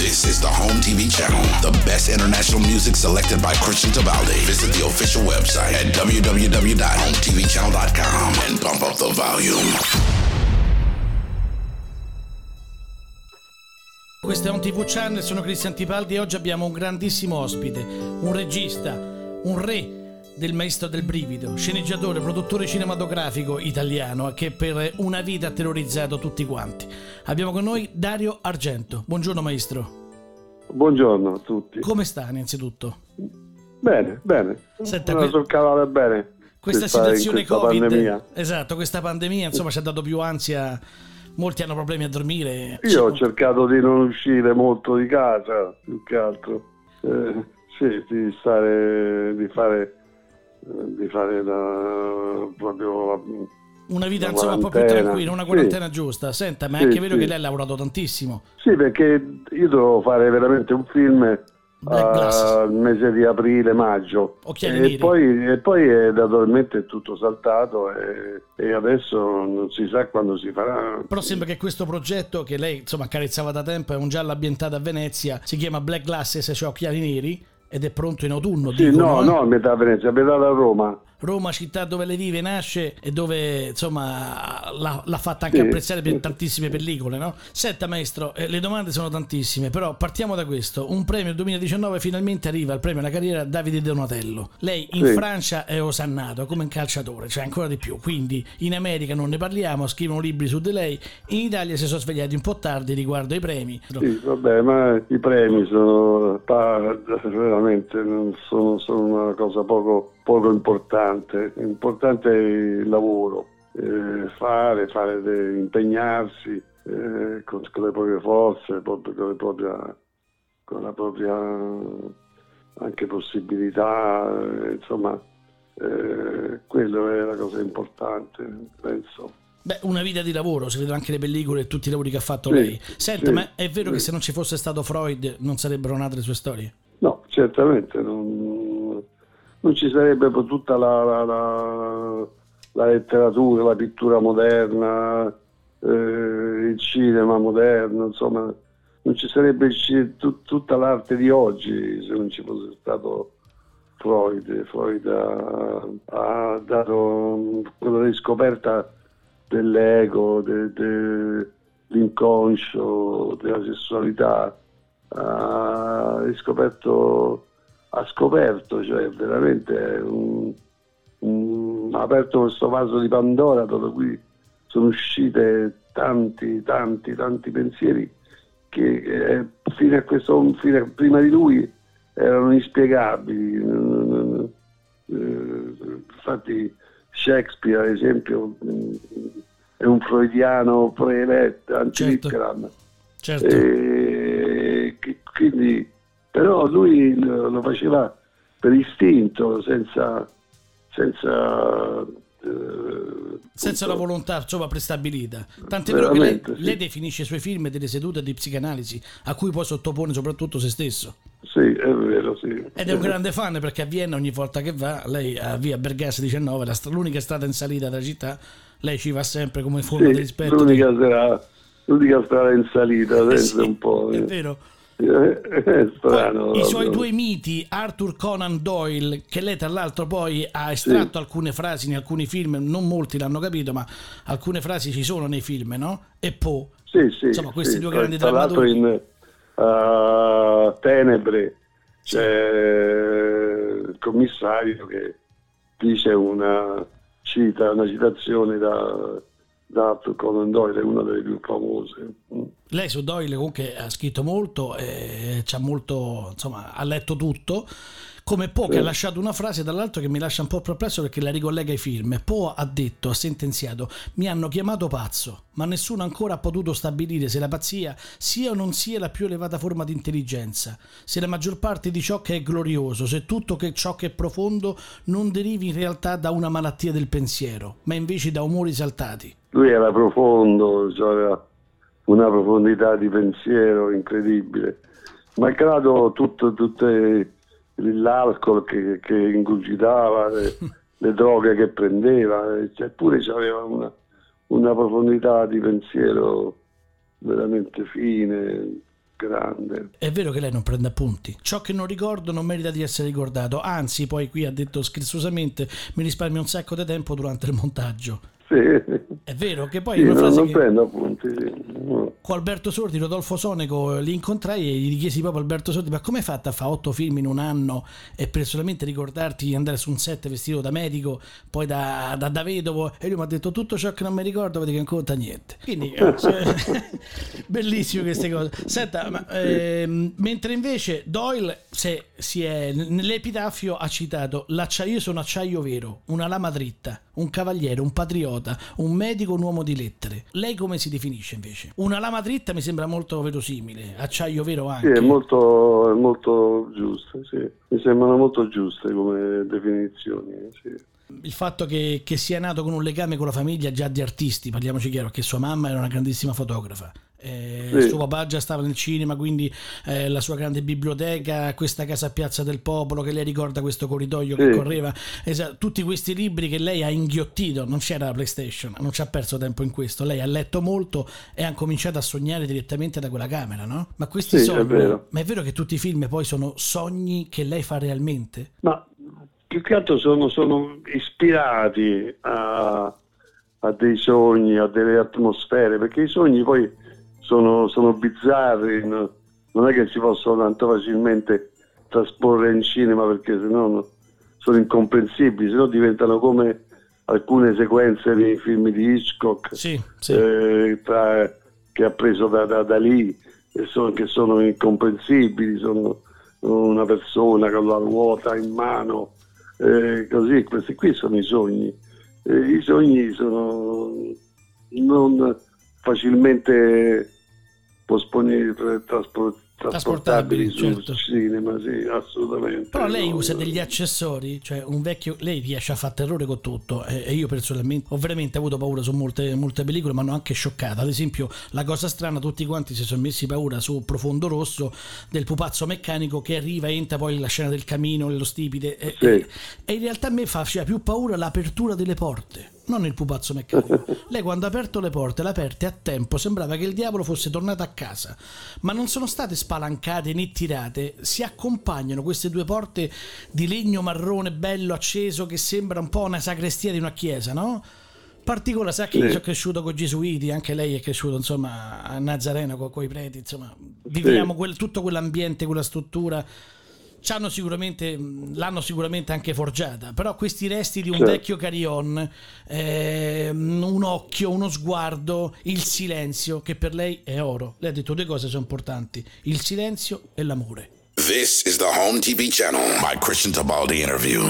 This is the Home TV channel, the best international music selected by Christian Tabaldi. Visit the official website at www.hometvchannel.com and pump up the volume. Questo è un TV Channel, sono Cristian Tipaldi e oggi abbiamo un grandissimo ospite, un regista, un re del maestro del brivido, sceneggiatore, produttore cinematografico italiano che per una vita ha terrorizzato tutti quanti. Abbiamo con noi Dario Argento. Buongiorno maestro. Buongiorno a tutti. Come sta innanzitutto? Bene, bene. Senta, que- sono cavata bene. Questa questa- situazione questa Covid, pandemia. esatto, questa pandemia insomma ci ha dato più ansia, molti hanno problemi a dormire. Io ho cercato di non uscire molto di casa, più che altro. Eh, sì, di stare, di fare, di fare la, proprio una vita una insomma un po' più tranquilla, una Sì. quarantena giusta. Senta, ma è Sì, anche vero sì. che lei ha lavorato tantissimo. Sì, perché io dovevo fare veramente un film Glasses. al mese di aprile, maggio. E poi, e poi è, naturalmente tutto saltato e, e adesso non si sa quando si farà. Però sembra che questo progetto che lei insomma accarezzava da tempo è un giallo ambientato a Venezia, si chiama Black Glasses, cioè occhiali neri ed è pronto in autunno. Sì, dicono, no, eh. no, a metà Venezia, a metà da Roma. Roma, città dove lei vive, nasce e dove insomma l'ha, l'ha fatta anche Sì. apprezzare per tantissime pellicole, no? Senta maestro, eh, le domande sono tantissime, però partiamo da questo. Un premio 2019 finalmente arriva, il premio alla carriera Davide Donatello. Lei in Sì. Francia è osannato come un calciatore, cioè ancora di più. Quindi in America non ne parliamo, scrivono libri su di lei. In Italia si sono svegliati un po' tardi riguardo ai premi. Sì, vabbè, ma i premi sono veramente non sono, sono una cosa poco, poco importante. Importante è il lavoro, eh, fare, fare de- impegnarsi eh, con, con le proprie forze, con, le propria- con la propria anche possibilità, eh, insomma, eh, quello è la cosa importante, penso. Beh, una vita di lavoro, si vedono anche le pellicole e tutti i lavori che ha fatto Sì, lei. Senta, sì, ma è vero sì. che se non ci fosse stato Freud non sarebbero nate le sue storie? No, certamente non, non ci sarebbe tutta la, la- la- la letteratura, la pittura moderna, eh, il cinema moderno, insomma, non ci sarebbe tut- tutta l'arte di oggi se non ci fosse stato Freud. Freud ha, ha dato quella riscoperta dell'ego, de- de- dell'inconscio, della sessualità ha riscoperto, ha scoperto, cioè veramente un- un- ha aperto questo vaso di Pandora da cui sono uscite tanti, tanti, tanti pensieri che eh, fino a questo, fino a- prima di lui erano inspiegabili. Eh, infatti Shakespeare, ad esempio, è un freudiano preeletto, anzi Certo. Certo. E quindi, però lui lo, lo faceva per istinto, senza, senza, eh, senza la appunto, volontà insomma prestabilita. Tant'è vero che lei, sì. lei definisce i suoi film delle sedute di psicanalisi a cui poi sottopone soprattutto se stesso. Sì, è vero, sì. Ed è un grande fan perché a Vienna ogni volta che va, lei a via Bergase 19, la l'unica strada in salita della città, lei ci va sempre come forma Sì, di rispetto. l'unica, sarà- l'unica strada in salita, Eh sì, è un po'. è eh, vero. Strano. I suoi due miti, Arthur Conan Doyle, che lei tra l'altro poi ha estratto alcune frasi in alcuni film, non molti l'hanno capito, ma alcune frasi ci sono nei film, no? E Poe. Sì, sì, Insomma, questi sì, due grandi tra l'altro drammaturghi. in uh, Tenebre c'è il commissario che dice una cita, una citazione da, da Arthur Conan Doyle, è una delle più famose. Mm. Lei su Doyle comunque ha scritto molto, e c'ha molto, insomma, ha letto tutto. Come Poe che ha lasciato una frase dall'altro che mi lascia un po' perplesso perché la ricollega ai film. Poe ha detto, ha sentenziato, mi hanno chiamato pazzo, ma nessuno ancora ha potuto stabilire se la pazzia sia o non sia la più elevata forma di intelligenza, se la maggior parte di ciò che è glorioso, se tutto che ciò che è profondo non derivi in realtà da una malattia del pensiero, ma invece da umori saltati. Lui era profondo, cioè aveva una profondità di pensiero incredibile, malgrado tutto, tutte l'alcol che, che ingurgitava, le, le droghe che prendeva, eppure aveva una, una profondità di pensiero veramente fine, grande. è vero che lei non prende appunti. Ciò che non ricordo non merita di essere ricordato, anzi poi qui ha detto scherzosamente mi risparmia un sacco di tempo durante il montaggio. Sì. È vero che poi Sì, una frase non prendo appunti, sì. No. con Alberto Sordi, Rodolfo Soneco li incontrai e gli chiesi proprio Alberto Sordi ma come hai fatto a fare otto film in un anno e per solamente ricordarti di andare su un set vestito da medico poi da, da, da vedovo e lui mi ha detto tutto ciò che non mi ricordo vedi che non conta niente quindi eh, cioè, bellissimo queste cose senta ma, ehm, mentre invece Doyle se, si è, nell'epitafio ha citato l'acciaio io sono acciaio vero una lama dritta un cavaliere, un patriota, un medico, un uomo di lettere. Lei come si definisce invece? Una lama dritta mi sembra molto verosimile, acciaio vero Sì, anche. è molto, è molto giusto, sì. Mi sembrano molto giuste come definizioni, sì. Il fatto che, che sia nato con un legame con la famiglia già di artisti, parliamoci chiaro, che sua mamma era una grandissima fotografa. Eh, Sì. Suo papà già stava nel cinema, quindi eh, la sua grande biblioteca, questa casa a Piazza del Popolo che lei ricorda questo corridoio che Sì. correva, Esa- tutti questi libri che lei ha inghiottito, non c'era la PlayStation, non ci ha perso tempo in questo, lei ha letto molto e ha cominciato a sognare direttamente da quella camera, no? Ma questi Sì, è sogni, vero. ma è vero che tutti i film poi sono sogni che lei fa realmente? Ma più che altro sono, sono ispirati a, a dei sogni, a delle atmosfere, perché i sogni poi sono, sono bizzarri, no? non è che si possono tanto facilmente trasporre in cinema perché sennò no- sono incomprensibili, sennò diventano come alcune sequenze nei film di Hitchcock Sì, sì. eh, tra- che ha preso da, da, da lì, e sono- che sono incomprensibili, sono una persona con la ruota in mano, eh, così, questi qui sono i sogni. Eh, I sogni sono non facilmente posponibili, Trasportabili, trasportabili sul certo. cinema, sì, assolutamente. Però lei No, usa degli accessori, cioè un vecchio. Lei riesce a fare terrore con tutto. E, e io personalmente ho veramente avuto paura su molte, molte pellicole, mi hanno anche scioccato. Ad esempio, la cosa strana, tutti quanti si sono messi paura su Profondo Rosso del pupazzo meccanico che arriva e entra poi la scena del camino, nello stipite. E, Sì. e- e in realtà a me faceva più paura l'apertura delle porte. Non il pupazzo meccanico. Lei quando ha aperto le porte, le ha aperte a tempo, sembrava che il diavolo fosse tornato a casa. Ma non sono state spalancate né tirate, si accompagnano queste due porte di legno marrone bello acceso che sembra un po' una sacrestia di una chiesa, no? Particolare, sa che io Sì. sono cresciuto con i gesuiti, anche lei è cresciuto insomma a Nazareno con i preti, insomma, viviamo quel- tutto quell'ambiente, quella struttura. C'hanno sicuramente, mh, l'hanno sicuramente anche forgiata, però questi resti di un Certo. vecchio carillon, ehm, un occhio, uno sguardo, il silenzio, che per lei è oro. Lei ha detto due cose sono importanti, il silenzio e l'amore. This is the Home TV channel. My Christian Tabaldi interview.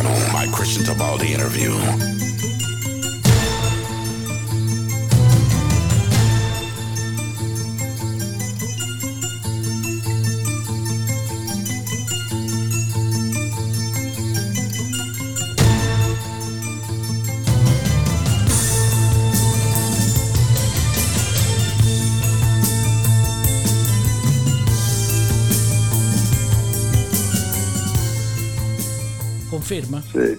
Channel. My Christian Tabaldi interview. Conferma? Sì,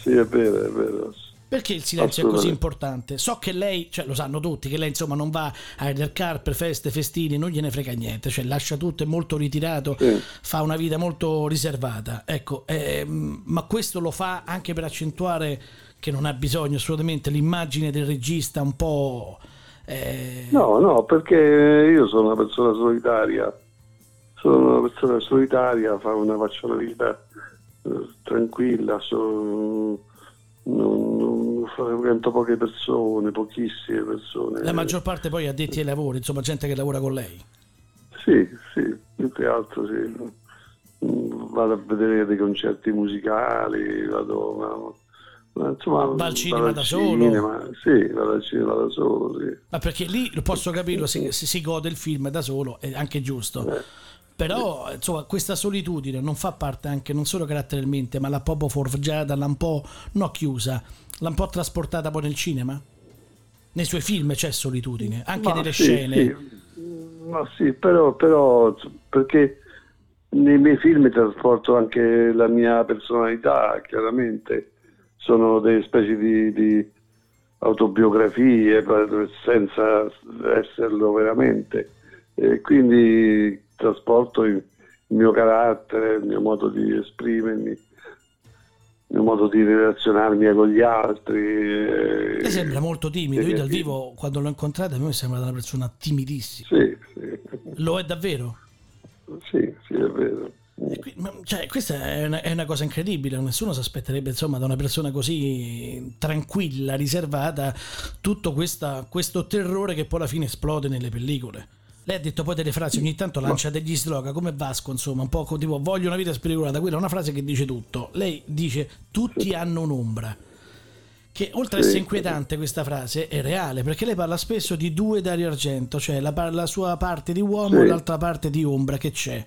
sì, è vero, è vero. Perché il silenzio è così importante? So che lei, cioè lo sanno tutti, che lei insomma non va a Red Carpet, feste, festini, non gliene frega niente, cioè lascia tutto, è molto ritirato, Sì. fa una vita molto riservata. Ecco, ehm, ma questo lo fa anche per accentuare che non ha bisogno assolutamente l'immagine del regista un po'... eh, No, no, perché io sono una persona solitaria, sono una persona solitaria, fa una, faccio una vita eh, tranquilla, so- non, non frequento poche persone, pochissime persone. La maggior parte poi addetti ai lavori, insomma gente che lavora con lei. Sì, sì, più che altro sì. Vado a vedere dei concerti musicali, vado... ma- ma, insomma, Va al cinema da solo? cinema, Sì, vado al cinema da solo, sì. Ma perché lì lo posso capirlo, si- si gode il film da solo, è anche giusto. Eh. Però insomma questa solitudine non fa parte anche non solo caratterialmente, ma l'ha proprio forgiata, l'ha un po' no chiusa, l'ha un po' trasportata poi nel cinema? Nei suoi film c'è solitudine, anche Ma nelle sì, scene. sì. Ma sì, però, però perché nei miei film trasporto anche la mia personalità, chiaramente. Sono delle specie di, di autobiografie senza esserlo veramente. E quindi trasporto il, mio carattere, il mio modo di esprimermi, il mio modo di relazionarmi con gli altri. eh, Lei sembra molto timido, io dal vivo quando l'ho incontrata a me sembra una persona timidissima. Sì, sì, Lo è davvero? sì, sì, è vero. Qui- Cioè, questa è una, è una cosa incredibile, nessuno si aspetterebbe insomma da una persona così tranquilla, riservata, tutto questa- questo terrore che poi alla fine esplode nelle pellicole. Lei ha detto poi delle frasi, ogni tanto lancia degli slogan come Vasco, insomma, un po' tipo voglio una vita spericolata, quella è una frase che dice tutto. Lei dice tutti hanno un'ombra. Che oltre a Sì. essere inquietante questa frase è reale, perché lei parla spesso di due Dario Argento, cioè la, la sua parte di uomo Sì. e l'altra parte di ombra che c'è.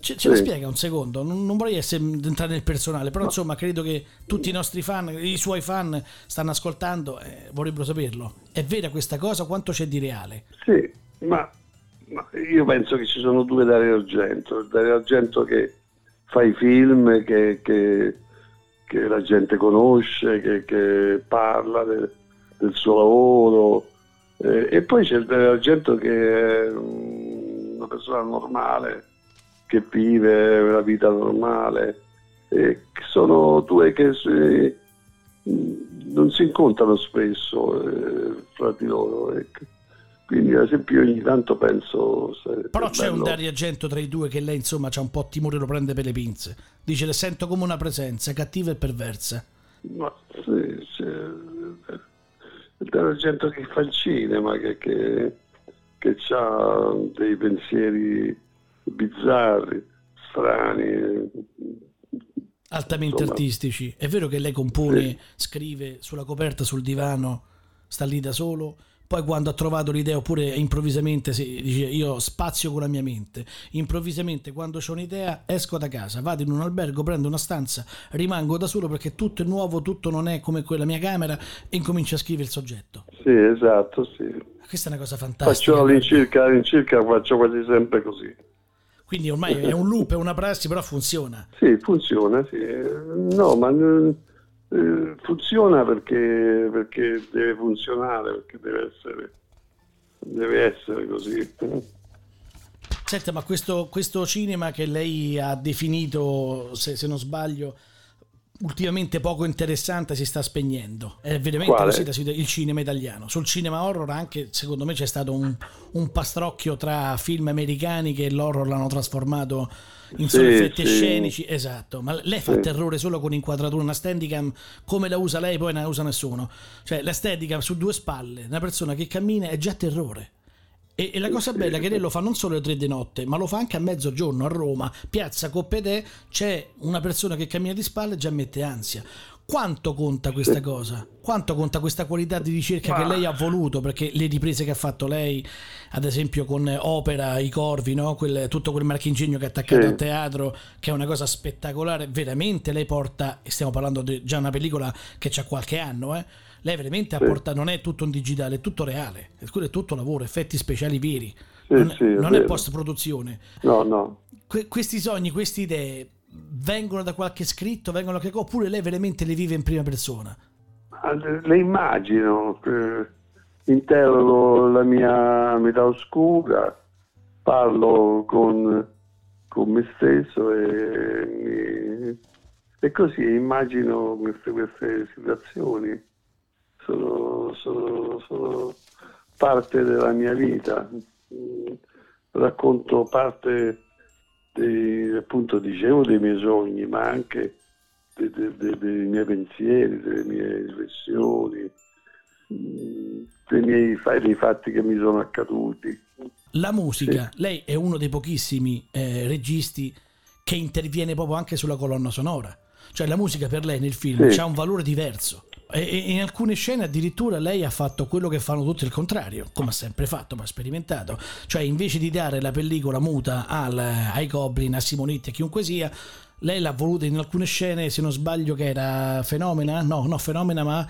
Ce, ce la Sì. spiega un secondo? Non, non vorrei essere, entrare nel personale, però insomma credo che tutti i nostri fan, i suoi fan stanno ascoltando e vorrebbero saperlo. È vera questa cosa? Quanto c'è di reale? Sì, ma, io penso che ci sono due Dario Argento. Il Dario Argento che fa i film, che, che- che la gente conosce, che, che parla de- del suo lavoro. Eh, e poi c'è il Dario Argento che è una persona normale, che vive la vita normale. E sono due che si- non si incontrano spesso eh, fra di loro. ecco. Quindi, ad esempio, io ogni tanto penso. Però c'è un bello- Dario Argento tra i due che lei insomma c'ha un po' timore, lo prende per le pinze. Dice le sento come una presenza cattiva e perversa. Ma sì, sì, eh, della gente che fa il cinema, che, che, che ha dei pensieri bizzarri, strani. altamente Insomma. artistici. È vero che lei compone, Sì. scrive sulla coperta, sul divano, sta lì da solo. Poi quando ha trovato l'idea, oppure improvvisamente si dice io spazio con la mia mente. Improvvisamente quando ho un'idea esco da casa, vado in un albergo, prendo una stanza, rimango da solo perché tutto è nuovo, tutto non è come quella mia camera e incomincio a scrivere il soggetto. Sì, esatto, sì. Questa è una cosa fantastica. Faccio all'incirca, all'incirca faccio quasi sempre così. Quindi ormai è un loop, è una prassi, però funziona. Sì, funziona, sì. No, ma eh, funziona perché, perché deve funzionare, perché deve essere, deve essere così. Senta, ma questo, questo cinema che lei ha definito, se, se non sbaglio, ultimamente poco interessante, si sta spegnendo. È veramente Quale? così il cinema italiano. Sul cinema horror anche, secondo me, c'è stato un, un pastrocchio tra film americani che l'horror l'hanno trasformato in Sì, effetti sì. scenici. Esatto, ma lei fa Sì. terrore solo con inquadratura, una steadicam come la usa lei, poi non la usa nessuno. Cioè la steadicam su due spalle, una persona che cammina è già terrore. E, e la cosa bella è che lei lo fa non solo alle tre di notte, ma lo fa anche a mezzogiorno a Roma, piazza Coppedè, c'è una persona che cammina di spalle e già mette ansia. Quanto conta questa cosa? Quanto conta questa qualità di ricerca che lei ha voluto? Perché le riprese che ha fatto lei, ad esempio con Opera, I Corvi, no? Quel- tutto quel marchingegno che ha attaccato Sì. a teatro, che è una cosa spettacolare, veramente lei porta, e stiamo parlando di già una pellicola che ha qualche anno, eh? Lei veramente Sì. apporta, non è tutto un digitale, è tutto reale, quello è tutto lavoro, effetti speciali veri, Sì, non, sì, è non è post produzione. No, no. Que- questi sogni, queste idee vengono da qualche scritto, vengono da qualche cosa, oppure lei veramente le vive in prima persona? Ah, le- immagino, eh, interrogo la mia metà oscura, parlo con, con me stesso e, e così immagino queste, queste situazioni. Sono, sono- sono parte della mia vita, racconto parte dei, appunto dicevo dei miei sogni, ma anche de- de- de- dei miei pensieri, delle mie riflessioni, dei miei dei fatti che mi sono accaduti. La musica, lei è uno dei pochissimi eh, registi che interviene proprio anche sulla colonna sonora. Cioè la musica per lei nel film Sì. ha un valore diverso. E, e in alcune scene addirittura lei ha fatto quello che fanno tutti il contrario, come ha sempre fatto, ma ha sperimentato. Cioè invece di dare la pellicola muta al- ai Goblin, a Simonetti, a chiunque sia, lei l'ha voluta in alcune scene, se non sbaglio che era Fenomena, no, no Fenomena, ma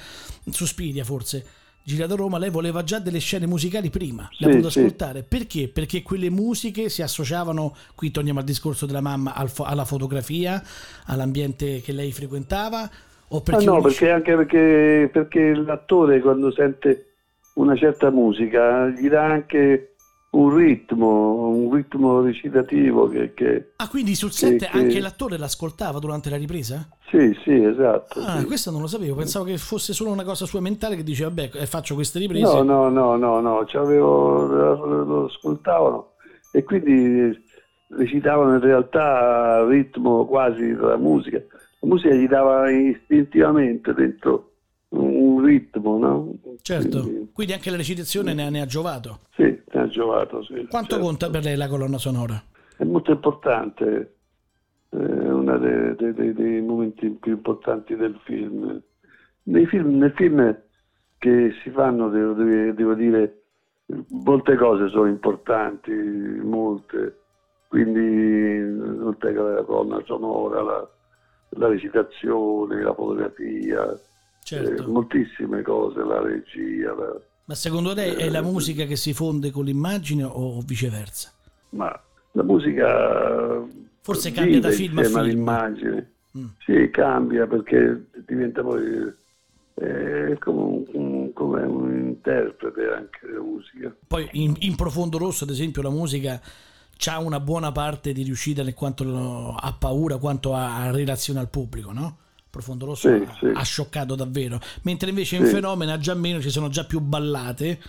Suspiria forse. Girato a Roma, lei voleva già delle scene musicali prima, le ha Sì, voluto sì. ascoltare. Perché? Perché quelle musiche si associavano, qui torniamo al discorso della mamma, al fo- alla fotografia, all'ambiente che lei frequentava, o Ah, perché... no, unisce- perché anche perché, perché l'attore quando sente una certa musica gli dà anche un ritmo, un ritmo recitativo che, che- Ah, quindi sul set che- anche l'attore l'ascoltava durante la ripresa? sì, sì, esatto. Ah, sì. questo non lo sapevo, pensavo che fosse solo una cosa sua mentale che diceva, vabbè, eh, faccio queste riprese. No, no, no, no, no, c'avevo, lo, lo ascoltavano e quindi recitavano in realtà al ritmo quasi della musica. La musica gli dava istintivamente dentro un ritmo, no? Certo, Quindi, quindi anche la recitazione ne ha, ne ha giovato. sì, ne ha giovato, sì. Quanto certo. conta per lei la colonna sonora? È molto importante, è uno dei, dei- dei- momenti più importanti del film. Nei film, nel film che si fanno, devo, devo- dire, molte cose sono importanti, molte, quindi che la colonna sonora, la, la recitazione, la fotografia, Certo. eh, moltissime cose, la regia, la- Ma secondo lei è la musica che si fonde con l'immagine o viceversa? ma la musica Forse cambia da film a film. all'immagine. Mm. Sì, cambia perché diventa poi eh, come, un, come un interprete anche della musica. Poi in, in Profondo Rosso, ad esempio, la musica ha una buona parte di riuscita nel quanto ha paura, quanto ha relazione al pubblico, no? Profondo Rosso Sì, ha, sì. ha scioccato davvero. Mentre invece in Sì. Fenomena già meno ci sono già più ballate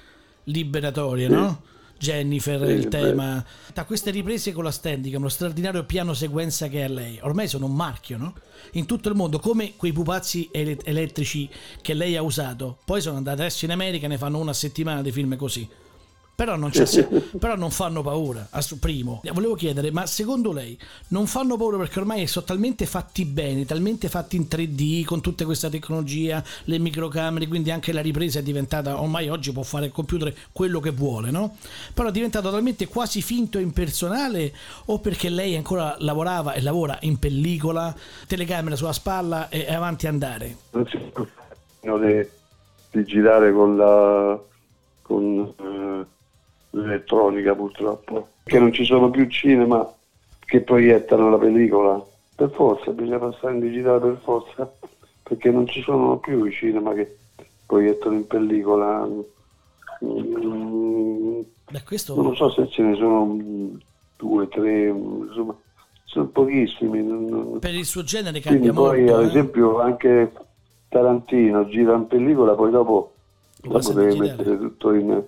liberatorie, no? Jennifer, Sì, il beh. tema. Da queste riprese con la Steadicam, lo straordinario piano sequenza che è lei, ormai sono un marchio, no? In tutto il mondo, come quei pupazzi ele- elettrici che lei ha usato. Poi sono andati adesso in America, ne fanno una settimana di film così. Però non, c'è, però non fanno paura, ass- primo. Volevo chiedere, ma secondo lei non fanno paura perché ormai sono talmente fatti bene, talmente fatti in 3D con tutta questa tecnologia, le microcamere, quindi anche la ripresa è diventata, ormai oggi può fare il computer quello che vuole, no? Però è diventato talmente quasi finto e impersonale o perché lei ancora lavorava e lavora in pellicola, telecamera sulla spalla e, e avanti andare? Non si può di, di girare con la con eh, l'elettronica purtroppo, che non ci sono più cinema che proiettano la pellicola. Per forza, bisogna passare in digitale per forza, perché non ci sono più i cinema che proiettano in pellicola. Mm, Beh, questo... non so se ce ne sono due, tre, mm, insomma, sono pochissimi. Per il suo genere quindi cambia poi molto. ad eh? esempio anche Tarantino gira in pellicola, poi dopo, dopo deve mettere tutto in,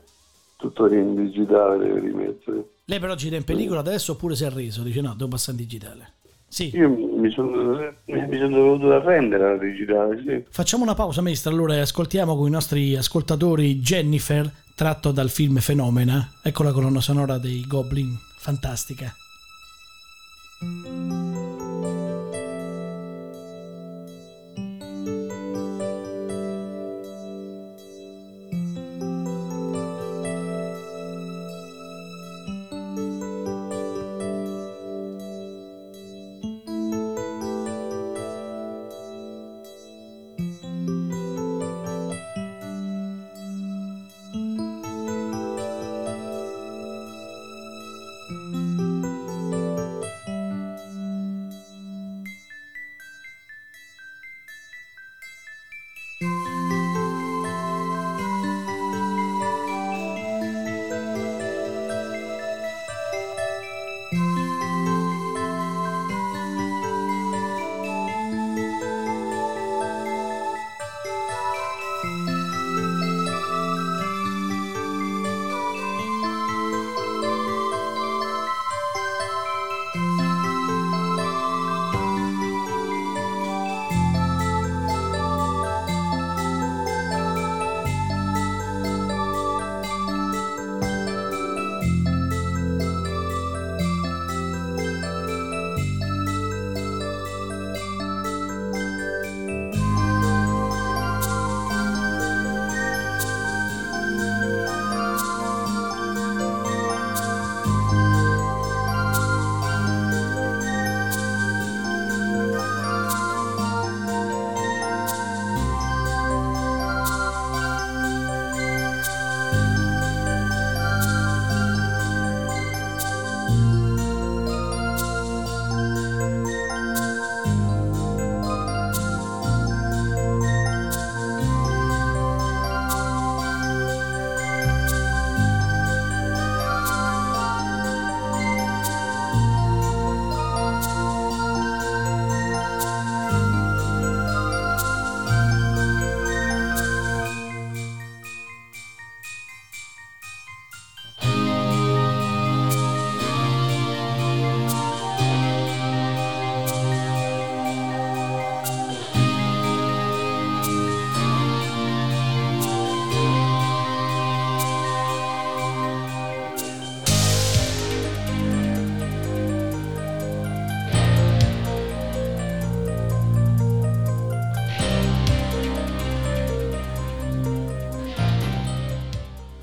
tutto in digitale, deve rimettere. Lei però gira in pellicola adesso oppure si è arreso? Dice no, devo passare in digitale. Sì. Io mi sono, mi sono dovuto arrendere alla digitale, sì. Facciamo una pausa, maestra. Allora ascoltiamo con i nostri ascoltatori Jennifer tratto dal film Fenomena. Ecco la colonna sonora dei Goblin, fantastica.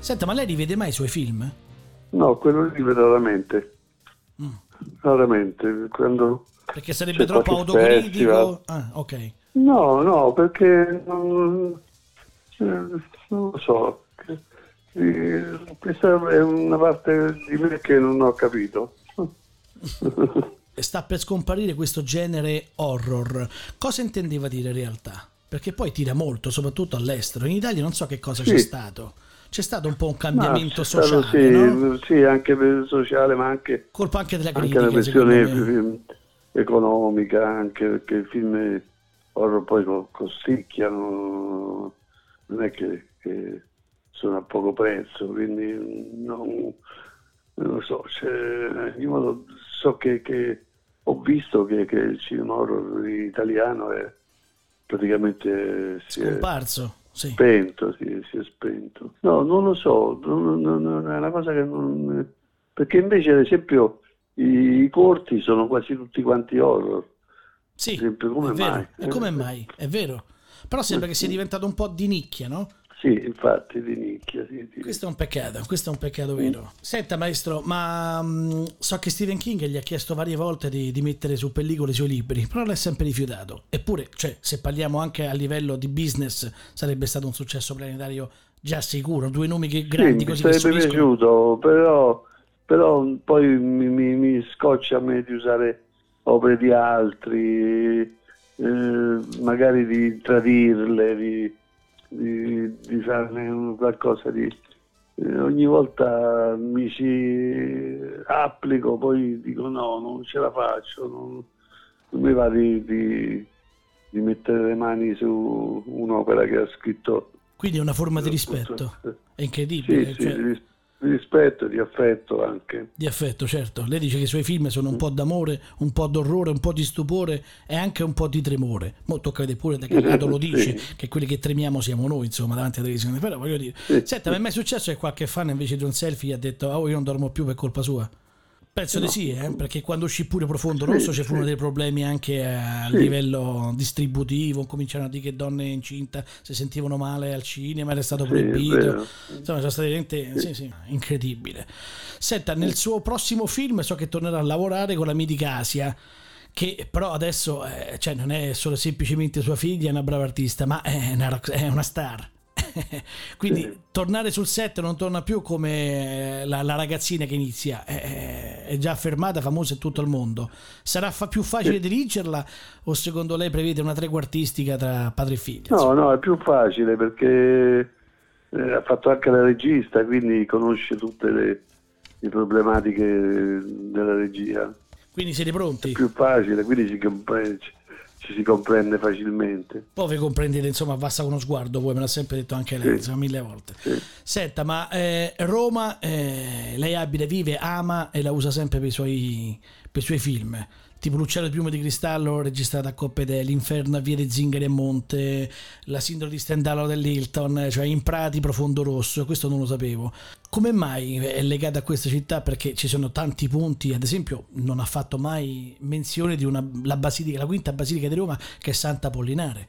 Senta, ma lei rivede mai i suoi film? No, quello lì vedo raramente. Mm. Raramente, quando... Perché sarebbe troppo autocritico? Ah, ok. No, no, perché non, non lo so. Questa è una parte di me che non ho capito. Sta per scomparire questo genere horror. Cosa intendeva dire in realtà? Perché poi tira molto, soprattutto all'estero. In Italia non so che cosa sì. c'è stato c'è stato un po' un cambiamento sociale. Sì, no? sì, anche sociale, ma anche, colpa anche della critica. Anche la questione economica, anche perché i film horror poi costicchiano, non è che, che, sono a poco prezzo, quindi non, non lo so. Modo, so che, che, ho visto che, che il cinema horror italiano è praticamente scomparso sì. spento, si, si, è spento. No, non lo so, non, non, è una cosa che non... Perché invece, ad esempio, i, i corti sono quasi tutti quanti horror. Sì, esempio, come mai? E come mai? È vero. Però sembra che sia diventato un po' di nicchia, no? Sì, infatti di nicchia. Sì, sì. Questo è un peccato, questo è un peccato vero. Mm. Senta maestro, ma um, so che Stephen King gli ha chiesto varie volte di, di, mettere su pellicola i suoi libri, però l'ha sempre rifiutato. Eppure, cioè, se parliamo anche a livello di business, sarebbe stato un successo planetario già sicuro. Due nomi che grandi sì, così mi sarebbe piaciuto, però, però poi mi, mi, mi, scoccia a me di usare opere di altri, eh, magari di tradirle, di di, di farne qualcosa di... Eh, ogni volta mi ci applico, poi dico no, non ce la faccio, non, non mi va di, di, di, mettere le mani su un'opera che ha scritto. Quindi è una forma di rispetto, è incredibile. Sì, cioè... sì, di rispetto e di affetto anche. Di affetto, certo. Lei dice che i suoi film sono un po' d'amore, un po' d'orrore, un po' di stupore e anche un po' di tremore. Mo tocca vedere pure da che lato lo dice, sì. che quelli che tremiamo siamo noi, insomma, davanti alla televisione. Però voglio dire, sì. senta, mi è mai successo che qualche fan invece di un selfie ha detto "Oh, io non dormo più per colpa sua"? Penso no. di sì, eh? perché quando uscì pure Profondo Rosso sì, ci furono sì. dei problemi anche a sì. livello distributivo, cominciarono a dire che donne incinta si sentivano male al cinema, era stato proibito. Insomma, sono state veramente incredibile. Senta, nel suo prossimo film so che tornerà a lavorare con la mitica Asia che però adesso eh, cioè non è solo semplicemente sua figlia, è una brava artista, ma è una, è una star. Quindi sì. tornare sul set non torna più come la, la ragazzina che inizia, è, è, già affermata, famosa in tutto il mondo. Sarà fa più facile sì. dirigerla o secondo lei prevede una trequartistica tra padre e figlia? No, no, è più facile perché eh, ha fatto anche la regista, quindi conosce tutte le, le problematiche della regia. Quindi siete pronti? È più facile, quindi si comprende ci si comprende facilmente. Poi vi comprendete, insomma, basta con uno sguardo, voi me l'ha sempre detto anche lei, sì. insomma, mille volte. Sì. Senta, ma eh, Roma, eh, lei abita, vive, ama e la usa sempre per i suoi, per i suoi film tipo L'uccello di piume di cristallo registrato a Coppe de L'Inferno a Via dei Zingari a Monte, La sindrome di Stendhalo dell'Hilton, cioè in Prati Profondo Rosso, questo non lo sapevo. Come mai è legata a questa città? Perché ci sono tanti punti, ad esempio non ha fatto mai menzione di una, la, basilica, la quinta basilica di Roma che è Santa Pollinare.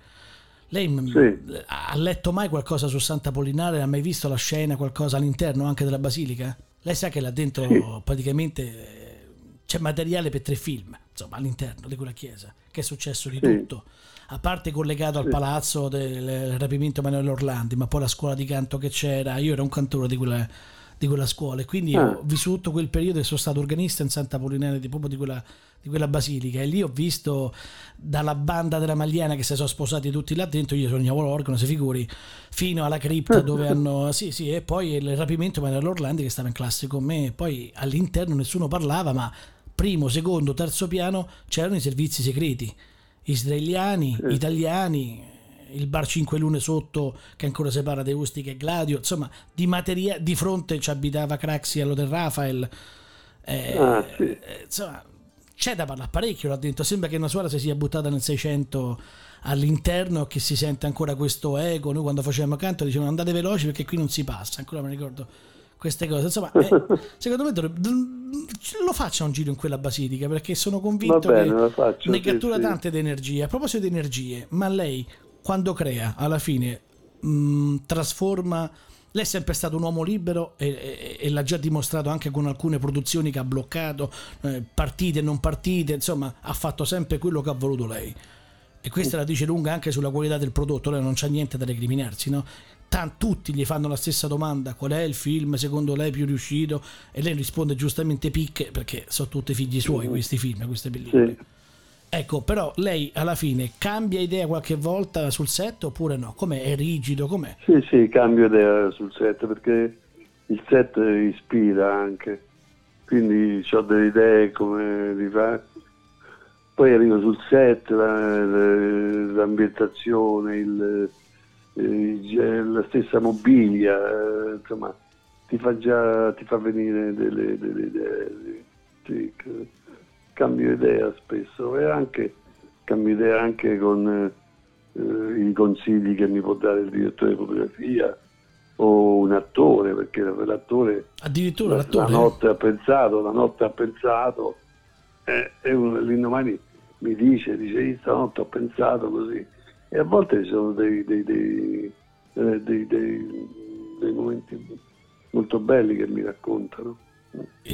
Lei sì. ha letto mai qualcosa su Santa Pollinare? Ha mai visto la scena, qualcosa all'interno anche della basilica? Lei sa che là dentro sì. praticamente c'è materiale per tre film, insomma, all'interno di quella chiesa, che è successo di sì. tutto. A parte collegato sì. al palazzo del rapimento Emanuele Orlandi, ma poi la scuola di canto che c'era, io ero un cantore di quella, di quella scuola e quindi ah. ho vissuto quel periodo e sono stato organista in Santa Polinare di, proprio di quella, di quella basilica e lì ho visto dalla banda della Magliana che si sono sposati tutti là dentro, io sognavo l'organo, si figuri, fino alla cripta dove hanno... Sì, sì, e poi il rapimento Emanuele Orlandi che stava in classe con me, e poi all'interno nessuno parlava, ma primo, secondo, terzo piano c'erano i servizi segreti israeliani, sì. italiani, il bar 5 lune sotto che ancora separa De Ustica e Gladio, insomma, di materia di fronte ci abitava Craxi all'Hotel Rafael. Eh, ah, sì. eh, insomma, c'è da parlare parecchio là dentro. Sembra che una suora si sia buttata nel 600 all'interno che si sente ancora questo eco. Noi quando facevamo canto dicevano andate veloci perché qui non si passa. Ancora mi ricordo queste cose. Insomma, eh, secondo me lo faccia un giro in quella basilica perché sono convinto bene, che ne cattura sì, tante di energie. A proposito di energie, ma lei quando crea alla fine mh, trasforma. Lei è sempre stato un uomo libero e, e, e, l'ha già dimostrato anche con alcune produzioni che ha bloccato, eh, partite e non partite, insomma ha fatto sempre quello che ha voluto lei. E questa la dice lunga anche sulla qualità del prodotto, lei non c'ha niente da recriminarsi, no? Tant- tutti gli fanno la stessa domanda qual è il film secondo lei più riuscito e lei risponde giustamente picche perché sono tutti figli suoi questi film queste pellicole sì. ecco però lei alla fine cambia idea qualche volta sul set oppure no? com'è? è rigido? com'è? sì sì cambio idea sul set perché il set ispira anche quindi ho delle idee come di fare poi arrivo sul set la, l'ambientazione il eh, la stessa mobilia, eh, insomma, ti fa già ti fa venire delle, delle idee. Sì, cambio idea spesso e anche cambio idea anche con eh, i consigli che mi può dare il direttore di fotografia o un attore, perché l'attore addirittura l'attore la notte ha pensato, la notte ha pensato eh, e uno, l'indomani mi dice, dice stanotte ho pensato così e a volte ci sono dei, dei, dei, dei momenti molto belli che mi raccontano.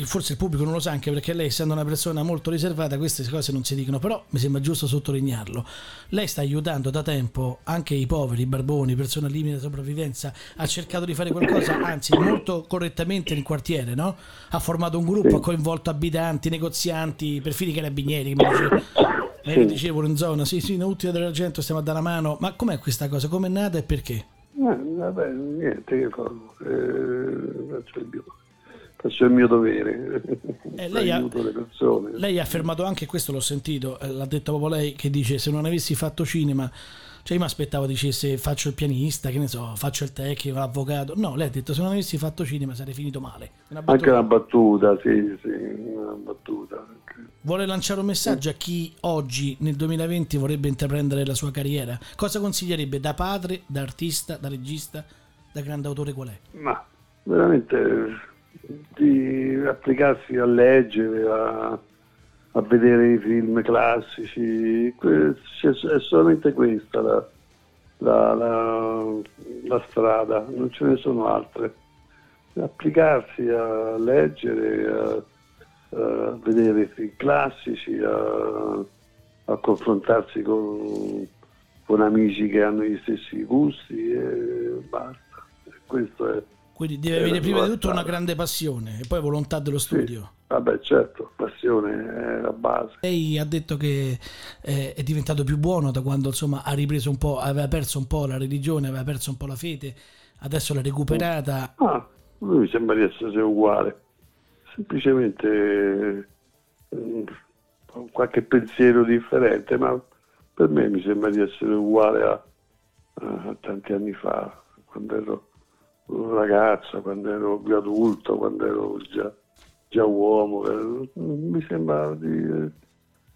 Forse il pubblico non lo sa anche perché lei, essendo una persona molto riservata, queste cose non si dicono, però mi sembra giusto sottolinearlo. Lei sta aiutando da tempo anche i poveri, i barboni, persone al limite di sopravvivenza. Ha cercato di fare qualcosa, anzi, molto correttamente nel quartiere, no? Ha formato un gruppo, ha coinvolto abitanti, negozianti, perfino i carabinieri, come dicevo me lo dicevano in zona, sì sì, in ultima dell'argento stiamo a dare la mano, ma com'è questa cosa? Com'è nata e perché? Eh, vabbè, niente, che fa? Eh, faccio, il mio, faccio, il mio, dovere, eh, lei ha, le persone. Lei ha affermato anche, questo l'ho sentito, eh, l'ha detto proprio lei, che dice se non avessi fatto cinema Cioè io mi aspettavo dicesse faccio il pianista, che ne so, faccio il tecnico, l'avvocato. No, lei ha detto se non avessi fatto cinema sarei finito male. Una Anche una battuta, sì, sì, una battuta. Vuole lanciare un messaggio a chi oggi nel 2020 vorrebbe intraprendere la sua carriera? Cosa consiglierebbe da padre, da artista, da regista, da grande autore qual è? Ma veramente di applicarsi a leggere, a, a vedere i film classici, è solamente questa la, la, la, la, strada, non ce ne sono altre. Applicarsi a leggere, a, a vedere i film classici, a, a confrontarsi con, con, amici che hanno gli stessi gusti e basta. Questo è quindi deve avere prima di tutto una grande passione e poi volontà dello studio. Sì. Vabbè, certo, passione è la base. Lei ha detto che è diventato più buono da quando insomma ha ripreso un po', aveva perso un po' la religione, aveva perso un po' la fede, adesso l'ha recuperata. Ah, lui mi sembra di essere uguale, semplicemente eh, qualche pensiero differente, ma per me mi sembra di essere uguale a, a tanti anni fa, quando ero ragazza, quando ero più adulto, quando ero già, già uomo, eh, mi sembra di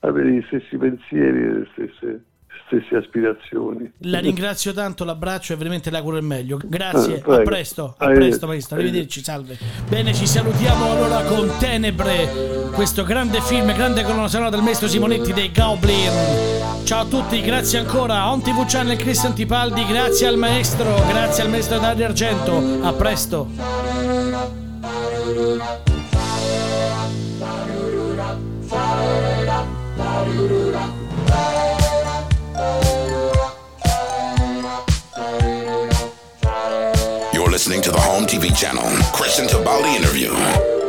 avere gli stessi pensieri e le stesse, stesse aspirazioni. La ringrazio tanto, l'abbraccio e veramente le auguro il meglio. Grazie, ah, a presto, a presto maestro, arrivederci, salve. Bene, ci salutiamo allora con Tenebre, questo grande film, grande colonna sonora del maestro Simonetti dei Goblin. Ciao a tutti, grazie ancora. On TV Channel Cristian Tipaldi, grazie al maestro, grazie al maestro Dario Argento. A presto. You're listening to the Home TV channel. Christian Tibaldi interview.